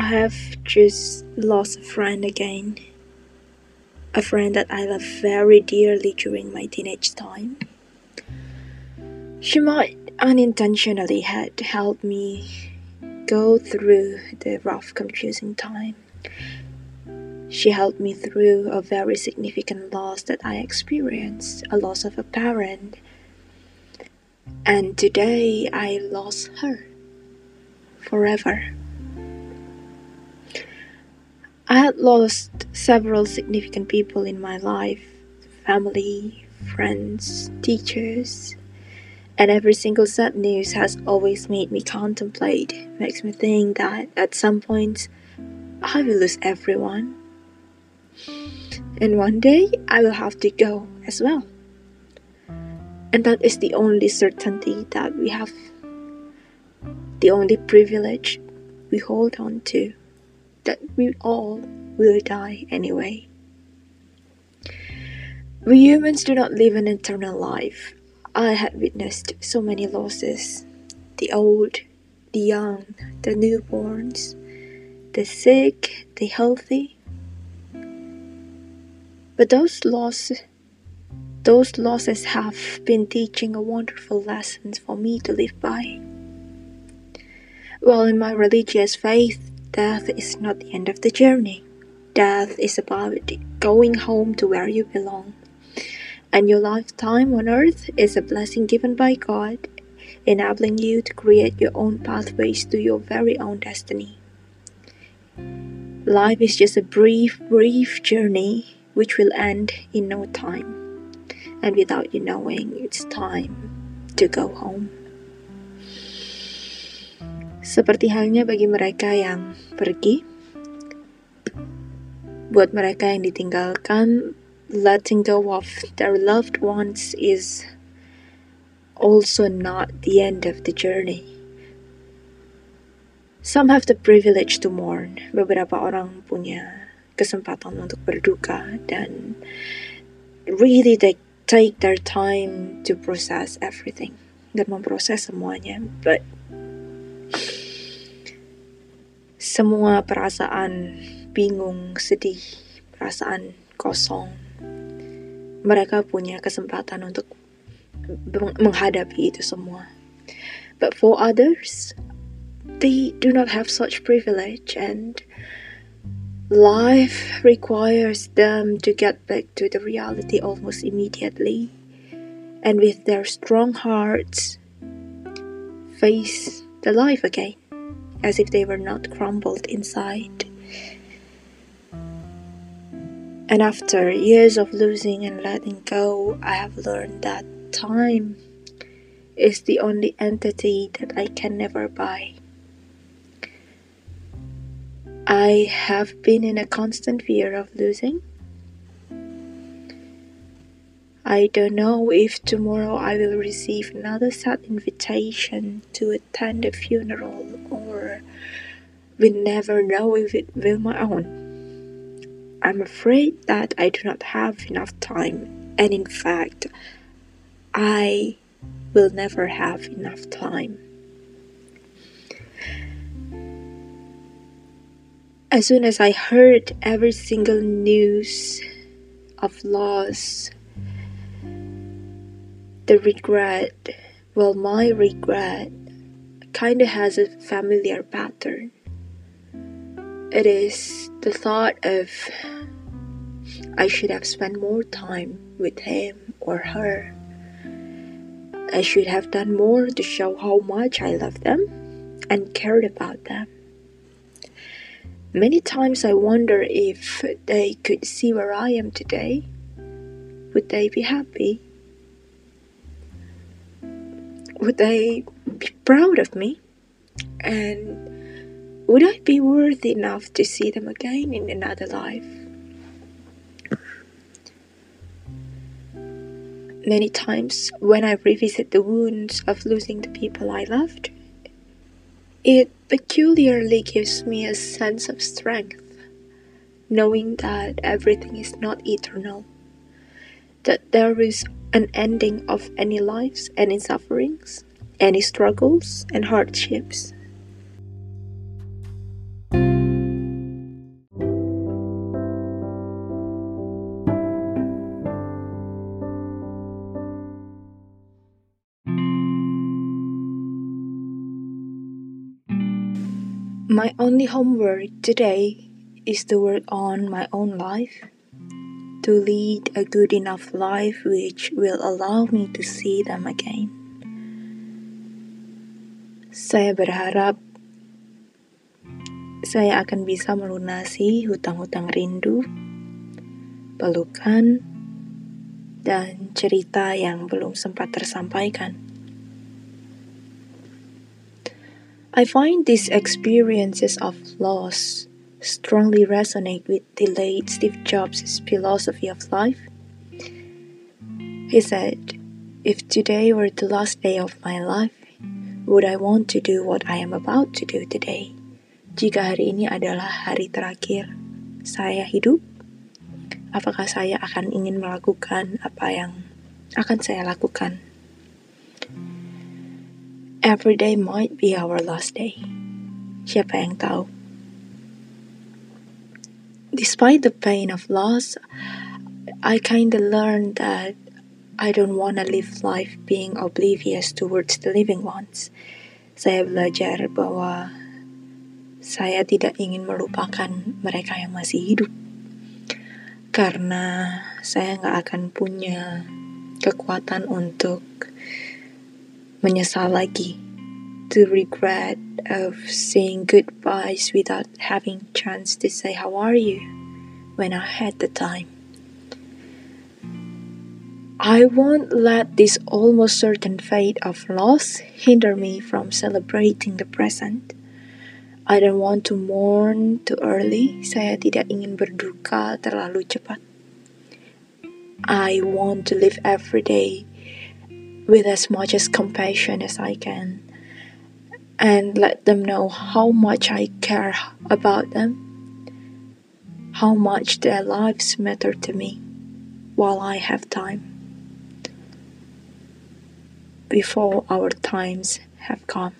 I have just lost a friend again. A friend that I loved very dearly during my teenage time. She might unintentionally had helped me go through the rough, confusing time. She helped me through a very significant loss that I experienced a loss of a parent. And today I lost her forever. I had lost several significant people in my life family, friends, teachers, and every single sad news has always made me contemplate, makes me think that at some point I will lose everyone. And one day I will have to go as well. And that is the only certainty that we have, the only privilege we hold on to, that we all will die anyway. We humans do not live an eternal life. I had witnessed so many losses the old, the young, the newborns, the sick, the healthy. But those losses those losses have been teaching a wonderful lessons for me to live by. Well, in my religious faith, death is not the end of the journey. Death is about going home to where you belong and your lifetime on earth is a blessing given by God, enabling you to create your own pathways to your very own destiny. Life is just a brief, brief journey which will end in no time, and without you knowing, it's time to go home. Seperti halnya bagi mereka yang pergi, buat mereka yang ditinggalkan, letting go of their loved ones is also not the end of the journey. Some have the privilege to mourn. Beberapa orang punya kesempatan untuk berduka dan really they take their time to process everything dan memproses semuanya. But semua perasaan bingung, sedih, perasaan kosong mereka punya kesempatan untuk menghadapi itu semua. But for others, they do not have such privilege and life requires them to get back to the reality almost immediately and with their strong hearts face the life again as if they were not crumbled inside. And after years of losing and letting go, I have learned that time is the only entity that I can never buy. I have been in a constant fear of losing. I don't know if tomorrow I will receive another sad invitation to attend a funeral we never know if it will my own. I'm afraid that I do not have enough time, and in fact, I will never have enough time. As soon as I heard every single news of loss, the regret, well, my regret kind of has a familiar pattern. It is the thought of I should have spent more time with him or her. I should have done more to show how much I love them and cared about them. Many times I wonder if they could see where I am today. Would they be happy? Would they be proud of me? And would I be worthy enough to see them again in another life? Many times when I revisit the wounds of losing the people I loved, it peculiarly gives me a sense of strength, knowing that everything is not eternal, that there is an ending of any lives, any sufferings, any struggles and hardships. My only homework today is to work on my own life, to lead a good enough life which will allow me to see them again. Saya berharap saya akan bisa melunasi hutang-hutang rindu, pelukan, dan cerita yang belum sempat tersampaikan. I find these experiences of loss strongly resonate with the late Steve Jobs' philosophy of life. He said, If today were the last day of my life, would I want to do what I am about to do today? Jika hari ini adalah hari terakhir saya hidup, apakah saya akan ingin melakukan apa yang akan saya lakukan? Every day might be our last day. Siapa yang tahu? Despite the pain of loss, I kinda learned that I don't wanna live life being oblivious towards the living ones. Saya belajar bahwa saya tidak ingin melupakan mereka yang masih hidup. Karena saya nggak akan punya kekuatan untuk menyesal lagi. To regret of saying goodbyes without having chance to say how are you when I had the time. I won't let this almost certain fate of loss hinder me from celebrating the present. I don't want to mourn too early. Saya tidak ingin berduka terlalu cepat. I want to live every day with as much as compassion as I can and let them know how much I care about them, how much their lives matter to me while I have time. Before our times have come.